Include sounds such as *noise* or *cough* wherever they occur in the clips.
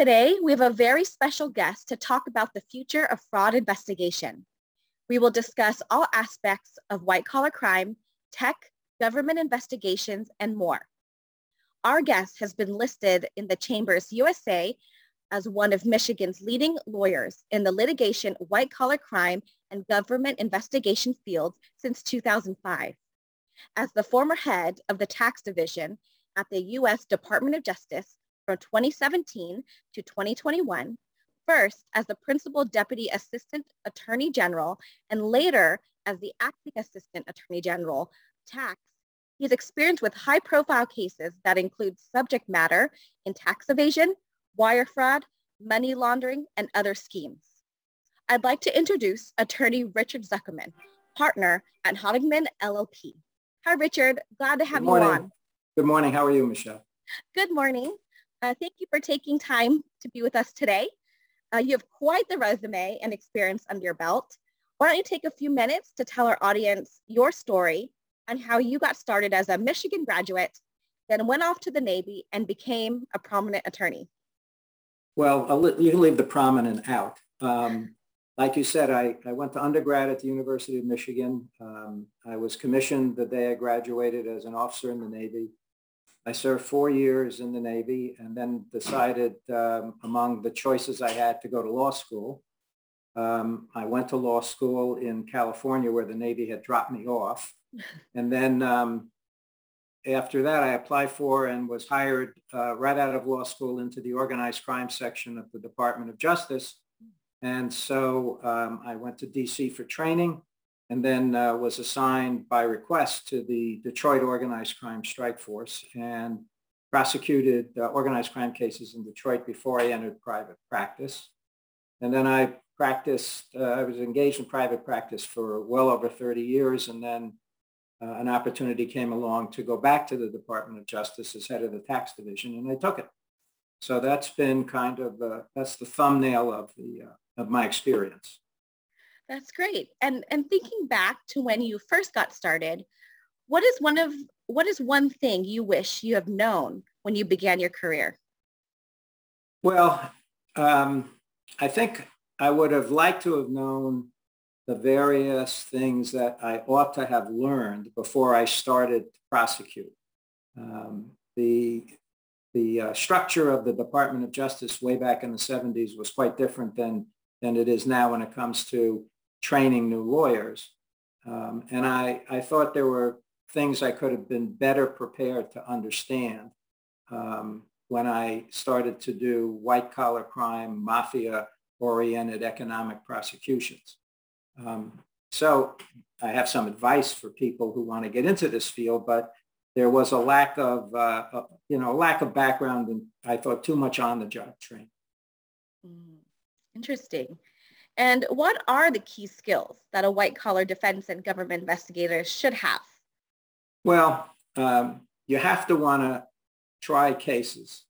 Today, we have a very special guest to talk about the future of fraud investigation. We will discuss all aspects of white-collar crime, tech, government investigations, and more. Our guest has been listed in the Chambers USA as one of Michigan's leading lawyers in the litigation, white-collar crime, and government investigation fields since 2005. As the former head of the tax division at the U.S. Department of Justice from 2017 to 2021, first as the Principal Deputy Assistant Attorney General and later as the Acting Assistant Attorney General, Tax. He's experienced with high-profile cases that include subject matter in tax evasion, wire fraud, money laundering, and other schemes. I'd like to introduce Attorney Richard Zuckerman, partner at Honigman LLP. Hi, Richard. Glad to have you on. Good morning. How are you, Michelle? Good morning. Uh, thank you for taking time to be with us today. Uh, you have quite the resume and experience under your belt. Why don't you take a few minutes to tell our audience your story and how you got started as a Michigan graduate, then went off to the Navy and became a prominent attorney? Well, you can leave the prominent out. Um, like you said, I, I went to undergrad at the University of Michigan. Um, I was commissioned the day I graduated as an officer in the Navy. I served four years in the Navy and then decided um, among the choices I had to go to law school. Um, I went to law school in California where the Navy had dropped me off. *laughs* And then um, after that, I applied for and was hired uh, right out of law school into the organized crime section of the Department of Justice. And so um, I went to DC for training and then uh, was assigned by request to the Detroit Organized Crime Strike Force and prosecuted uh, organized crime cases in Detroit before I entered private practice. And then I practiced, uh, I was engaged in private practice for well over 30 years. And then uh, an opportunity came along to go back to the Department of Justice as head of the tax division, and I took it. So that's been kind of, uh, that's the thumbnail of, the, uh, of my experience. That's great. And and thinking back to when you first got started, what is one of what is one thing you wish you have known when you began your career? Well, um, I think I would have liked to have known the various things that I ought to have learned before I started to prosecute. Um, the the uh, structure of the Department of Justice way back in the 70s was quite different than, than it is now when it comes to training new lawyers. Um, and I, I thought there were things I could have been better prepared to understand um, when I started to do white collar crime, mafia oriented economic prosecutions. Um, so I have some advice for people who want to get into this field, but there was a lack of, uh, uh, you know, lack of background and I thought too much on the job training. Mm, interesting. And what are the key skills that a white collar defense and government investigator should have? Well, um, you have to want to try cases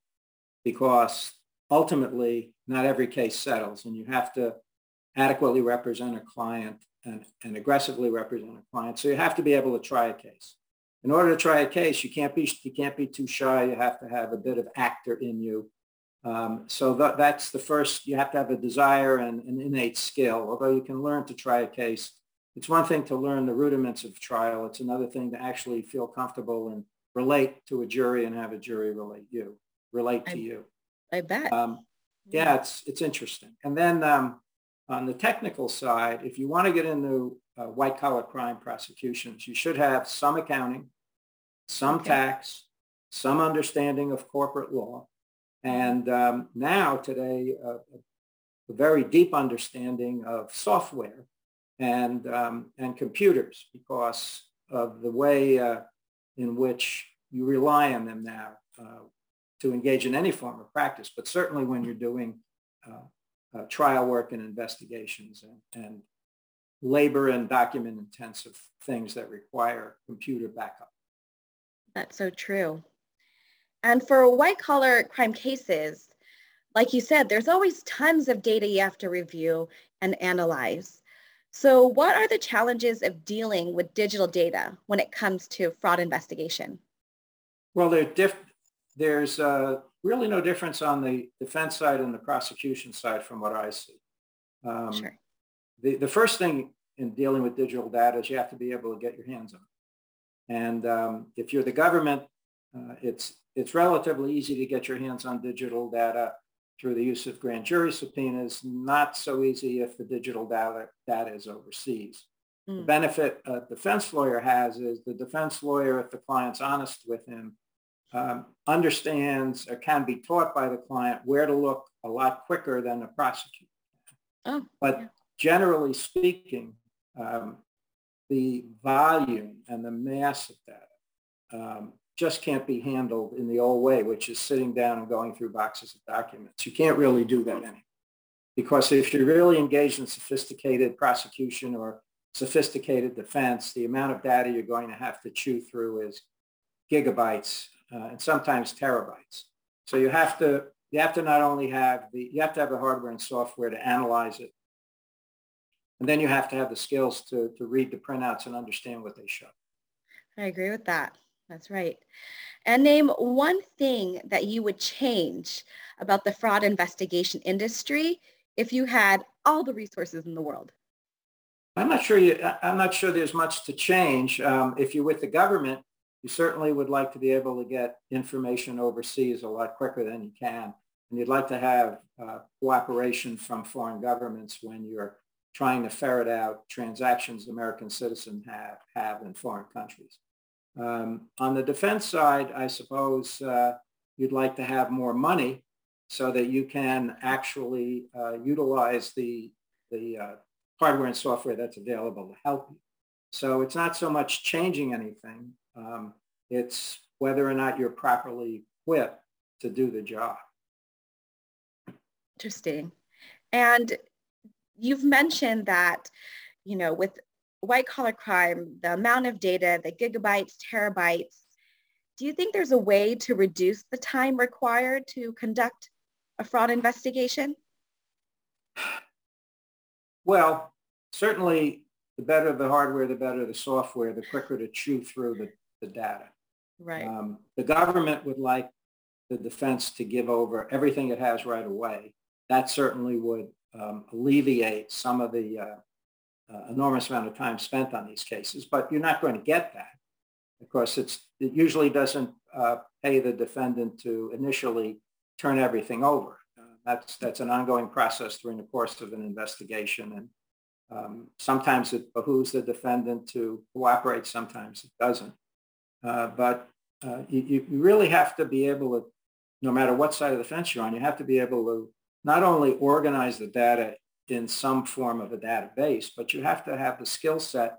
because ultimately not every case settles and you have to adequately represent a client and, and aggressively represent a client. So you have to be able to try a case. In order to try a case, you can't be you can't be too shy. You have to have a bit of actor in you um, so that, that's the first, you have to have a desire and an innate skill, although you can learn to try a case. It's one thing to learn the rudiments of trial. It's another thing to actually feel comfortable and relate to a jury and have a jury relate you, relate to I, you. I bet. Um, yeah, it's, it's interesting. And then um, on the technical side, if you want to get into uh, white collar crime prosecutions, you should have some accounting, some okay. tax, some understanding of corporate law, and um, now today, uh, a very deep understanding of software and, um, and computers because of the way uh, in which you rely on them now uh, to engage in any form of practice, but certainly when you're doing uh, uh, trial work and investigations and, and labor and document intensive things that require computer backup. That's so true. And for white collar crime cases, like you said, there's always tons of data you have to review and analyze. So what are the challenges of dealing with digital data when it comes to fraud investigation? Well, diff- there's uh, really no difference on the defense side and the prosecution side from what I see. Um, sure. The, the first thing in dealing with digital data is you have to be able to get your hands on it. And um, if you're the government, uh, it's, it's relatively easy to get your hands on digital data through the use of grand jury subpoenas, not so easy if the digital data, data is overseas. Mm. The benefit a defense lawyer has is the defense lawyer, if the client's honest with him, um, understands or can be taught by the client where to look a lot quicker than the prosecutor. Oh, but yeah. generally speaking, um, the volume and the mass of data um, just can't be handled in the old way, which is sitting down and going through boxes of documents. You can't really do that anymore. Because if you're really engaged in sophisticated prosecution or sophisticated defense, the amount of data you're going to have to chew through is gigabytes uh, and sometimes terabytes. So you have to you have to not only have the you have to have the hardware and software to analyze it, and then you have to have the skills to to read the printouts and understand what they show. I agree with that. That's right. And name one thing that you would change about the fraud investigation industry if you had all the resources in the world. I'm not sure you, I'm not sure there's much to change. Um, if you're with the government, you certainly would like to be able to get information overseas a lot quicker than you can. And you'd like to have uh, cooperation from foreign governments when you're trying to ferret out transactions American citizens have, have in foreign countries. Um, on the defense side, I suppose uh, you'd like to have more money so that you can actually uh, utilize the, the uh, hardware and software that's available to help you. So it's not so much changing anything. Um, it's whether or not you're properly equipped to do the job. Interesting. And you've mentioned that, you know, with white collar crime, the amount of data, the gigabytes, terabytes, do you think there's a way to reduce the time required to conduct a fraud investigation? Well, certainly the better the hardware, the better the software, the quicker to chew through the, the data. Right. Um, the government would like the defense to give over everything it has right away. That certainly would um, alleviate some of the uh, enormous amount of time spent on these cases, but you're not going to get that. Of course, it's, it usually doesn't uh, pay the defendant to initially turn everything over. Uh, that's, that's an ongoing process during the course of an investigation. And um, sometimes it behooves the defendant to cooperate, sometimes it doesn't. Uh, but uh, you, you really have to be able to, no matter what side of the fence you're on, you have to be able to not only organize the data in some form of a database, but you have to have the skill set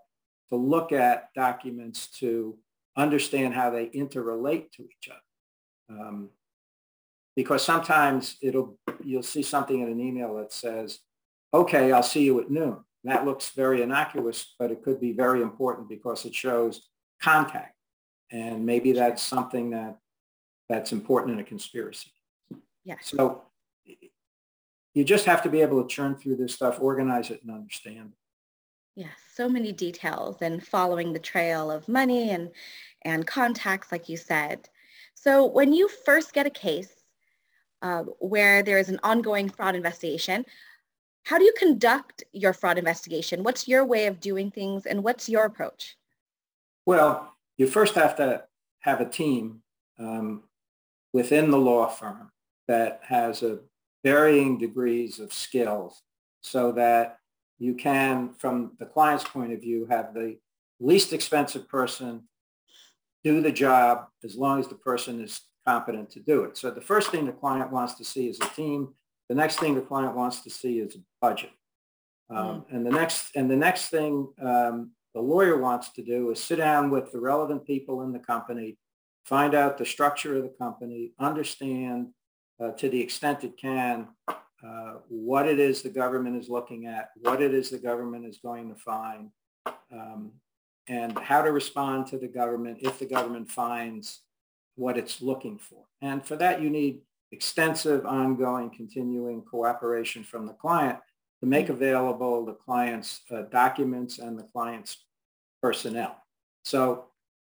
to look at documents to understand how they interrelate to each other. Um, because sometimes it'll you'll see something in an email that says, okay, I'll see you at noon. That looks very innocuous, but it could be very important because it shows contact. And maybe that's something that that's important in a conspiracy. Yes. So you just have to be able to churn through this stuff, organize it, and understand it. Yeah, so many details and following the trail of money and, and contacts, like you said. So when you first get a case uh, where there is an ongoing fraud investigation, how do you conduct your fraud investigation? What's your way of doing things and what's your approach? Well, you first have to have a team um, within the law firm that has a varying degrees of skills so that you can, from the client's point of view, have the least expensive person do the job as long as the person is competent to do it. So the first thing the client wants to see is a team the next thing the client wants to see is a budget. Um, mm. And the next and the next thing um, the lawyer wants to do is sit down with the relevant people in the company, find out the structure of the company, understand uh, to the extent it can uh, what it is the government is looking at, what it is the government is going to find, um, and how to respond to the government if the government finds what it's looking for. And for that, you need extensive, ongoing, continuing cooperation from the client to make available the client's uh, documents and the client's personnel. So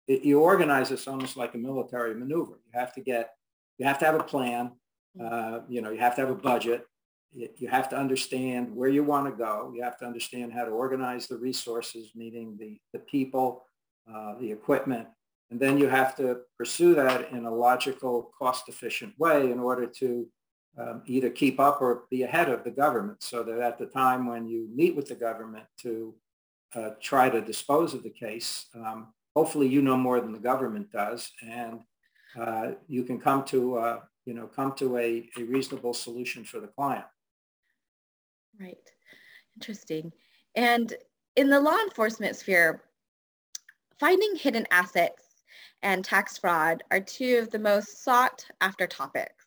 it, you organize this almost like a military maneuver. You have to get you have to have a plan. Uh, you know, you have to have a budget. You, have to understand where you want to go. You have to understand how to organize the resources, meaning the, the people, uh, the equipment. And then you have to pursue that in a logical, cost-efficient way in order to um, either keep up or be ahead of the government so that at the time when you meet with the government to uh, try to dispose of the case, um, hopefully you know more than the government does and uh, you can come to, uh, you know, come to a, a reasonable solution for the client. Right. Interesting. And in the law enforcement sphere, finding hidden assets and tax fraud are two of the most sought after topics.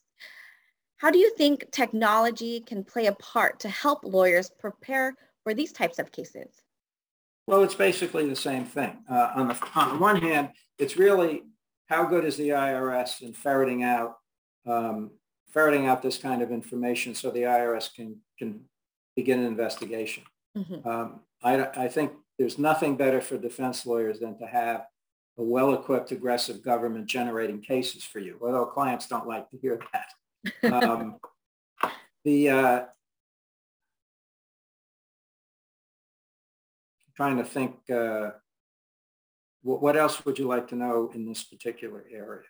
How do you think technology can play a part to help lawyers prepare for these types of cases? Well, it's basically the same thing. Uh, on, the, on the one hand, it's really how good is the IRS in ferreting out um, ferreting out this kind of information so the IRS can can begin an investigation. Mm-hmm. Um, I, I think there's nothing better for defense lawyers than to have a well-equipped, aggressive government generating cases for you, although clients don't like to hear that. Um, *laughs* the uh, trying to think uh, what else would you like to know in this particular area?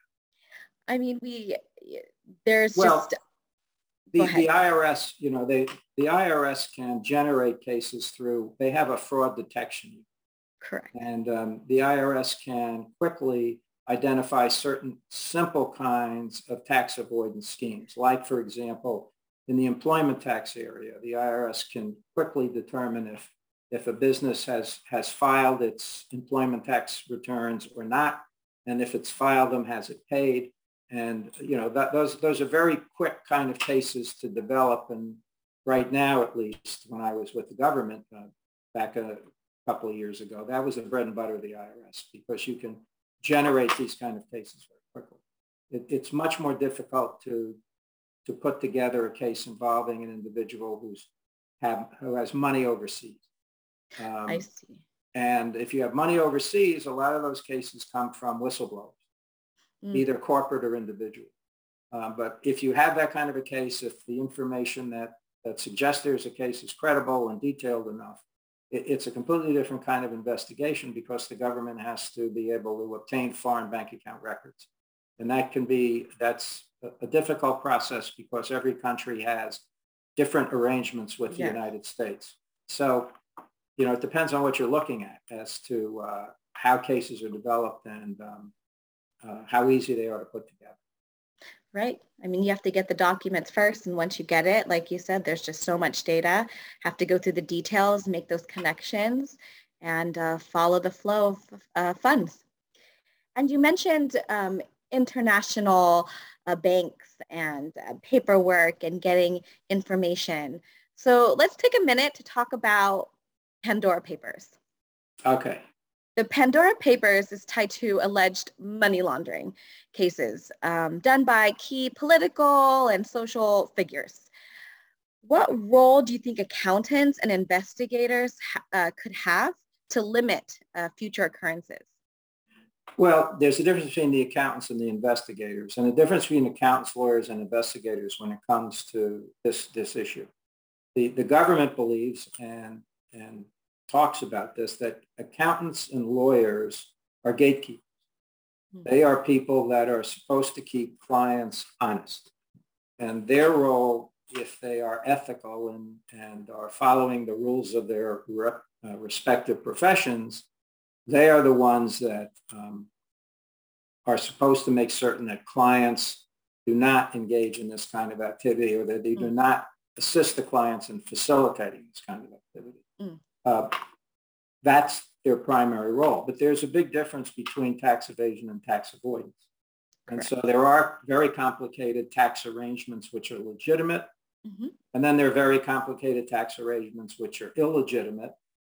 I mean, we there's well, just the, the IRS, you know, they the IRS can generate cases through they have a fraud detection. Correct. And um, the IRS can quickly identify certain simple kinds of tax avoidance schemes. Like, for example, in the employment tax area, the IRS can quickly determine if if a business has, has filed its employment tax returns or not, and if it's filed them, has it paid? And, you know, that, those, those are very quick kind of cases to develop. And right now, at least, when I was with the government uh, back a couple of years ago, that was the bread and butter of the IRS because you can generate these kind of cases very quickly. It, it's much more difficult to, to put together a case involving an individual who's have, who has money overseas. Um, I see. And if you have money overseas, a lot of those cases come from whistleblowers, mm. either corporate or individual. Um, but if you have that kind of a case, if the information that, that suggests there's a case is credible and detailed enough, it, it's a completely different kind of investigation because the government has to be able to obtain foreign bank account records. And that can be, that's a, a difficult process because every country has different arrangements with yes. the United States. So you know, it depends on what you're looking at as to uh, how cases are developed and um, uh, how easy they are to put together. Right. I mean, you have to get the documents first. And once you get it, like you said, there's just so much data. Have to go through the details, make those connections, and uh, follow the flow of uh, funds. And you mentioned um, international uh, banks and uh, paperwork and getting information. So let's take a minute to talk about Pandora Papers. Okay. The Pandora Papers is tied to alleged money laundering cases um, done by key political and social figures. What role do you think accountants and investigators uh, could have to limit uh, future occurrences? Well, there's a difference between the accountants and the investigators, and the difference between accountants, lawyers, and investigators when it comes to this, this issue. The, the government believes, and, and talks about this, that accountants and lawyers are gatekeepers. Hmm. They are people that are supposed to keep clients honest. And their role, if they are ethical and, and are following the rules of their uh, respective professions, they are the ones that um, are supposed to make certain that clients do not engage in this kind of activity or that they do hmm. not assist the clients in facilitating this kind of activity. Mm. Uh, that's their primary role. But there's a big difference between tax evasion and tax avoidance. Correct. And so there are very complicated tax arrangements which are legitimate. Mm-hmm. And then there are very complicated tax arrangements which are illegitimate.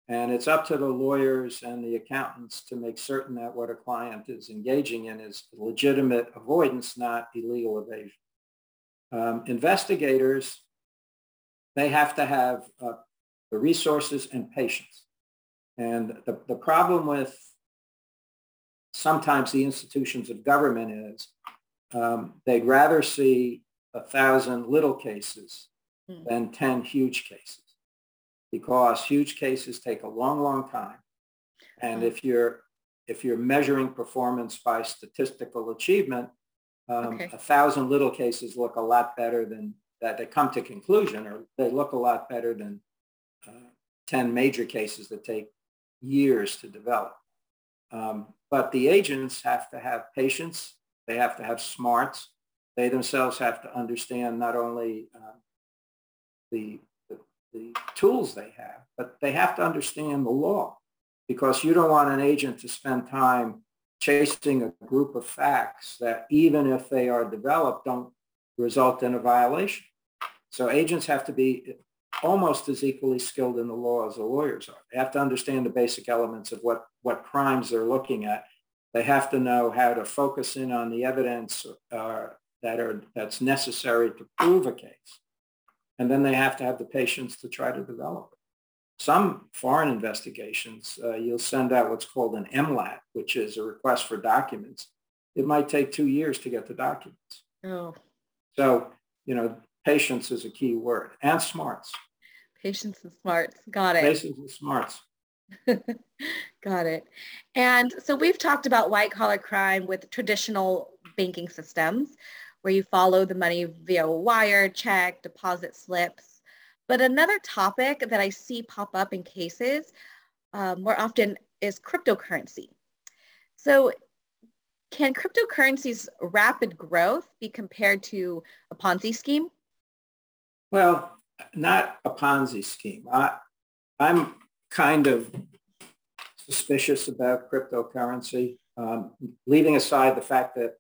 And it's up to the lawyers and the accountants to make certain that what a client is engaging in is legitimate avoidance, not illegal evasion. Um, investigators, they have to have uh, the resources and patience. And the, the problem with sometimes the institutions of government is um, they'd rather see a thousand little cases mm. than 10 huge cases because huge cases take a long, long time. And mm. if you're if you're measuring performance by statistical achievement, um, okay. a thousand little cases look a lot better than that. They come to conclusion, or they look a lot better than 10 major cases that take years to develop. Um, but the agents have to have patience. They have to have smarts. They themselves have to understand not only uh, the, the, the tools they have, but they have to understand the law because you don't want an agent to spend time chasing a group of facts that even if they are developed don't result in a violation. So agents have to be almost as equally skilled in the law as the lawyers are. They have to understand the basic elements of what, what crimes they're looking at. They have to know how to focus in on the evidence uh, that are, that's necessary to prove a case. And then they have to have the patience to try to develop it. Some foreign investigations, uh, you'll send out what's called an MLAT, which is a request for documents. It might take two years to get the documents. Oh. So, you know, patience is a key word and smarts. Patience and smarts. Got it. Patience and smarts. *laughs* Got it. And so we've talked about white collar crime with traditional banking systems where you follow the money via wire, check, deposit slips. But another topic that I see pop up in cases uh, more often is cryptocurrency. So can cryptocurrency's rapid growth be compared to a Ponzi scheme? Well, not a Ponzi scheme. I, I'm kind of suspicious about cryptocurrency, um, leaving aside the fact that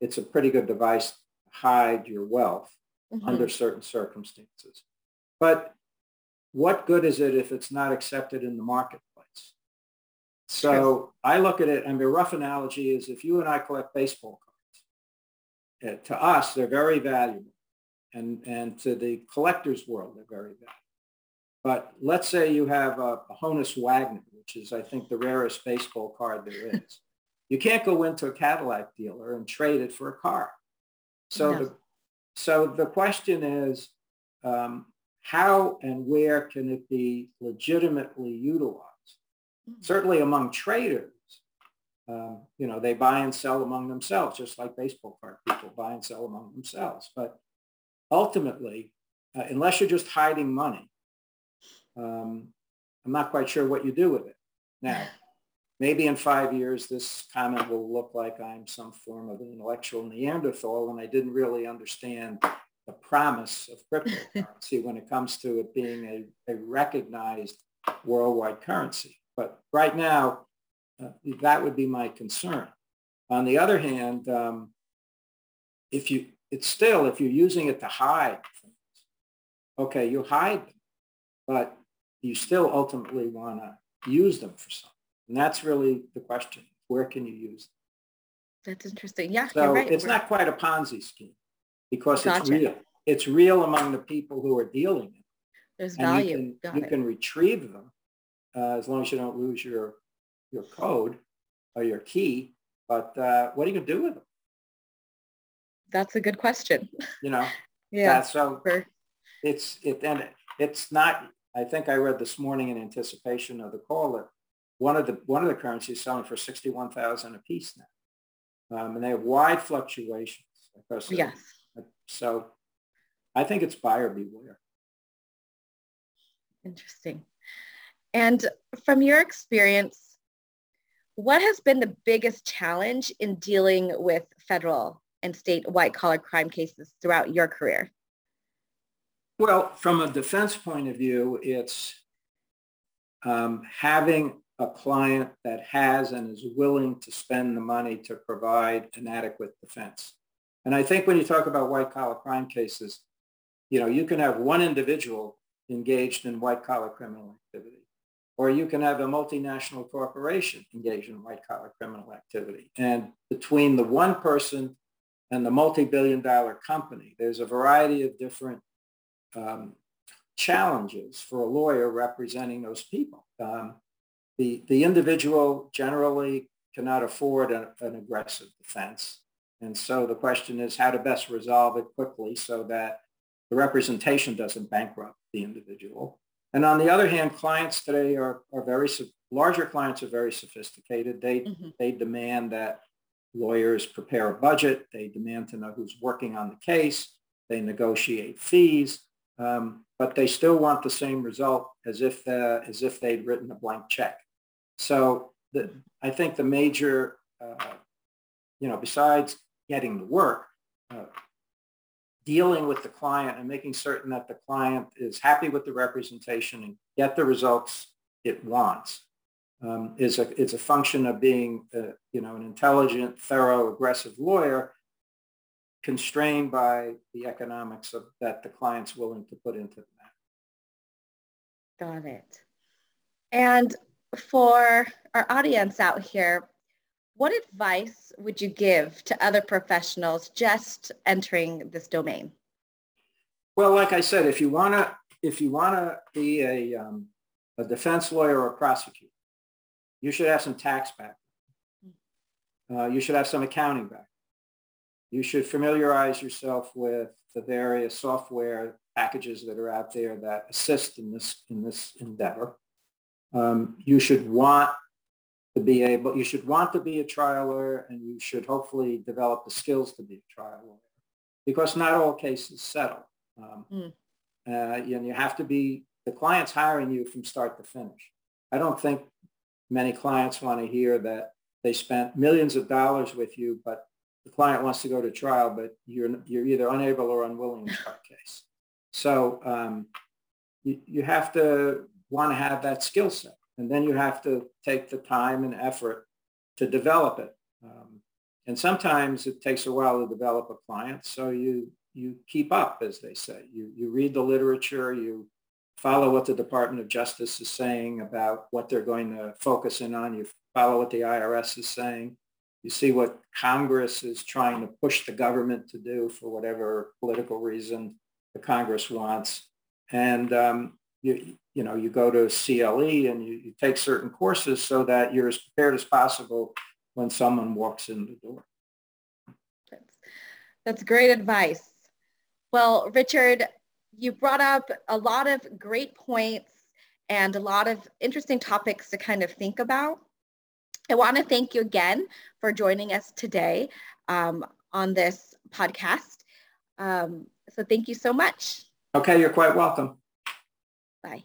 it's a pretty good device to hide your wealth mm-hmm. under certain circumstances. But what good is it if it's not accepted in the marketplace? So sure. I look at it, and the rough analogy is if you and I collect baseball cards, uh, to us, they're very valuable. And, and to the collector's world, they're very valuable. But let's say you have a, a Honus Wagner, which is, I think, the rarest baseball card there is. *laughs* you can't go into a Cadillac dealer and trade it for a car. So, the, so the question is, um, how and where can it be legitimately utilized? Mm-hmm. Certainly among traders, um, you know, they buy and sell among themselves, just like baseball card people buy and sell among themselves. But ultimately, uh, unless you're just hiding money, um, I'm not quite sure what you do with it. Now, *sighs* maybe in five years, this comment will look like I'm some form of an intellectual Neanderthal and I didn't really understand the promise of cryptocurrency *laughs* when it comes to it being a, a recognized worldwide currency. But right now, uh, that would be my concern. On the other hand, um, if you, it's still, if you're using it to hide things, okay, you hide them, but you still ultimately want to use them for something. And that's really the question. Where can you use them? That's interesting. Yeah, so right. it's We're... not quite a Ponzi scheme because gotcha. it's real. It's real among the people who are dealing it. There's and value. You can, you can retrieve them uh, as long as you don't lose your your code or your key. But uh, what are you going to do with them? That's a good question. You know. *laughs* yeah. so sure. it's it and it's not I think I read this morning in anticipation of the call that one of the one of the currencies selling for sixty one thousand a piece now, um, and they have wide fluctuations. Because yes. So I think it's buyer beware. Interesting. And from your experience, what has been the biggest challenge in dealing with federal and state white collar crime cases throughout your career? Well, from a defense point of view, it's um, having a client that has and is willing to spend the money to provide an adequate defense. And I think when you talk about white collar crime cases, you know, you can have one individual engaged in white collar criminal activity, or you can have a multinational corporation engaged in white collar criminal activity. And between the one person and the multi-billion dollar company, there's a variety of different um, challenges for a lawyer representing those people. Um, the, the individual generally cannot afford a, an aggressive defense. And so the question is how to best resolve it quickly so that the representation doesn't bankrupt the individual. And on the other hand, clients today are, are very, larger clients are very sophisticated. They, mm-hmm. they demand that lawyers prepare a budget. They demand to know who's working on the case. They negotiate fees, um, but they still want the same result as if, the, as if they'd written a blank check. So the, I think the major, uh, you know, besides getting the work, uh, dealing with the client and making certain that the client is happy with the representation and get the results it wants um, is a it's a function of being a, you know an intelligent, thorough, aggressive lawyer constrained by the economics of that the client's willing to put into the matter. Got it. And for our audience out here, what advice would you give to other professionals just entering this domain? Well, like I said, if you want to if you want to be a, um, a defense lawyer or a prosecutor, you should have some tax back. Uh, you should have some accounting back. You should familiarize yourself with the various software packages that are out there that assist in this in this endeavor. Um, you should want to be able, you should want to be a trial lawyer and you should hopefully develop the skills to be a trial lawyer because not all cases settle. Um, mm. uh, and you have to be, the client's hiring you from start to finish. I don't think many clients want to hear that they spent millions of dollars with you, but the client wants to go to trial, but you're, you're either unable or unwilling to start case. So um, you, you have to want to have that skill set. And then you have to take the time and effort to develop it. Um, and sometimes it takes a while to develop a client. So you, you keep up, as they say. You, you read the literature, you follow what the Department of Justice is saying about what they're going to focus in on. You follow what the IRS is saying. You see what Congress is trying to push the government to do for whatever political reason the Congress wants. And um, you, you know, you go to CLE and you, you take certain courses so that you're as prepared as possible when someone walks in the door. That's, that's great advice. Well, Richard, you brought up a lot of great points and a lot of interesting topics to kind of think about. I want to thank you again for joining us today um, on this podcast. Um, so thank you so much. Okay, you're quite welcome. Bye.